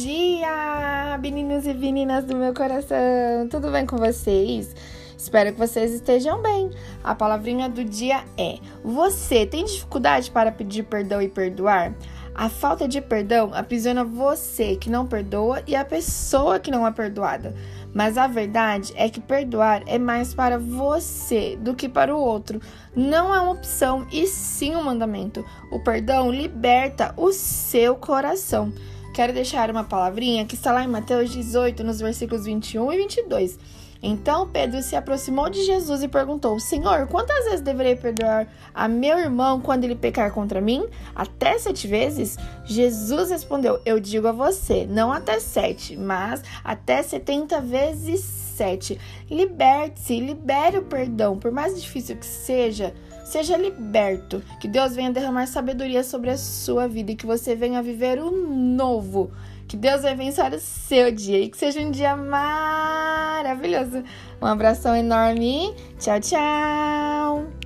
dia, meninos e meninas do meu coração! Tudo bem com vocês? Espero que vocês estejam bem. A palavrinha do dia é: Você tem dificuldade para pedir perdão e perdoar? A falta de perdão aprisiona você que não perdoa e a pessoa que não é perdoada. Mas a verdade é que perdoar é mais para você do que para o outro. Não é uma opção e sim um mandamento. O perdão liberta o seu coração. Quero deixar uma palavrinha que está lá em Mateus 18, nos versículos 21 e 22 então Pedro se aproximou de Jesus e perguntou: Senhor, quantas vezes deverei perdoar a meu irmão quando ele pecar contra mim? Até sete vezes? Jesus respondeu: Eu digo a você, não até sete, mas até setenta vezes sete. Liberte-se, libere o perdão, por mais difícil que seja. Seja liberto, que Deus venha derramar sabedoria sobre a sua vida e que você venha viver o novo. Que Deus venha abençoar o seu dia e que seja um dia maravilhoso. Um abração enorme. Tchau, tchau.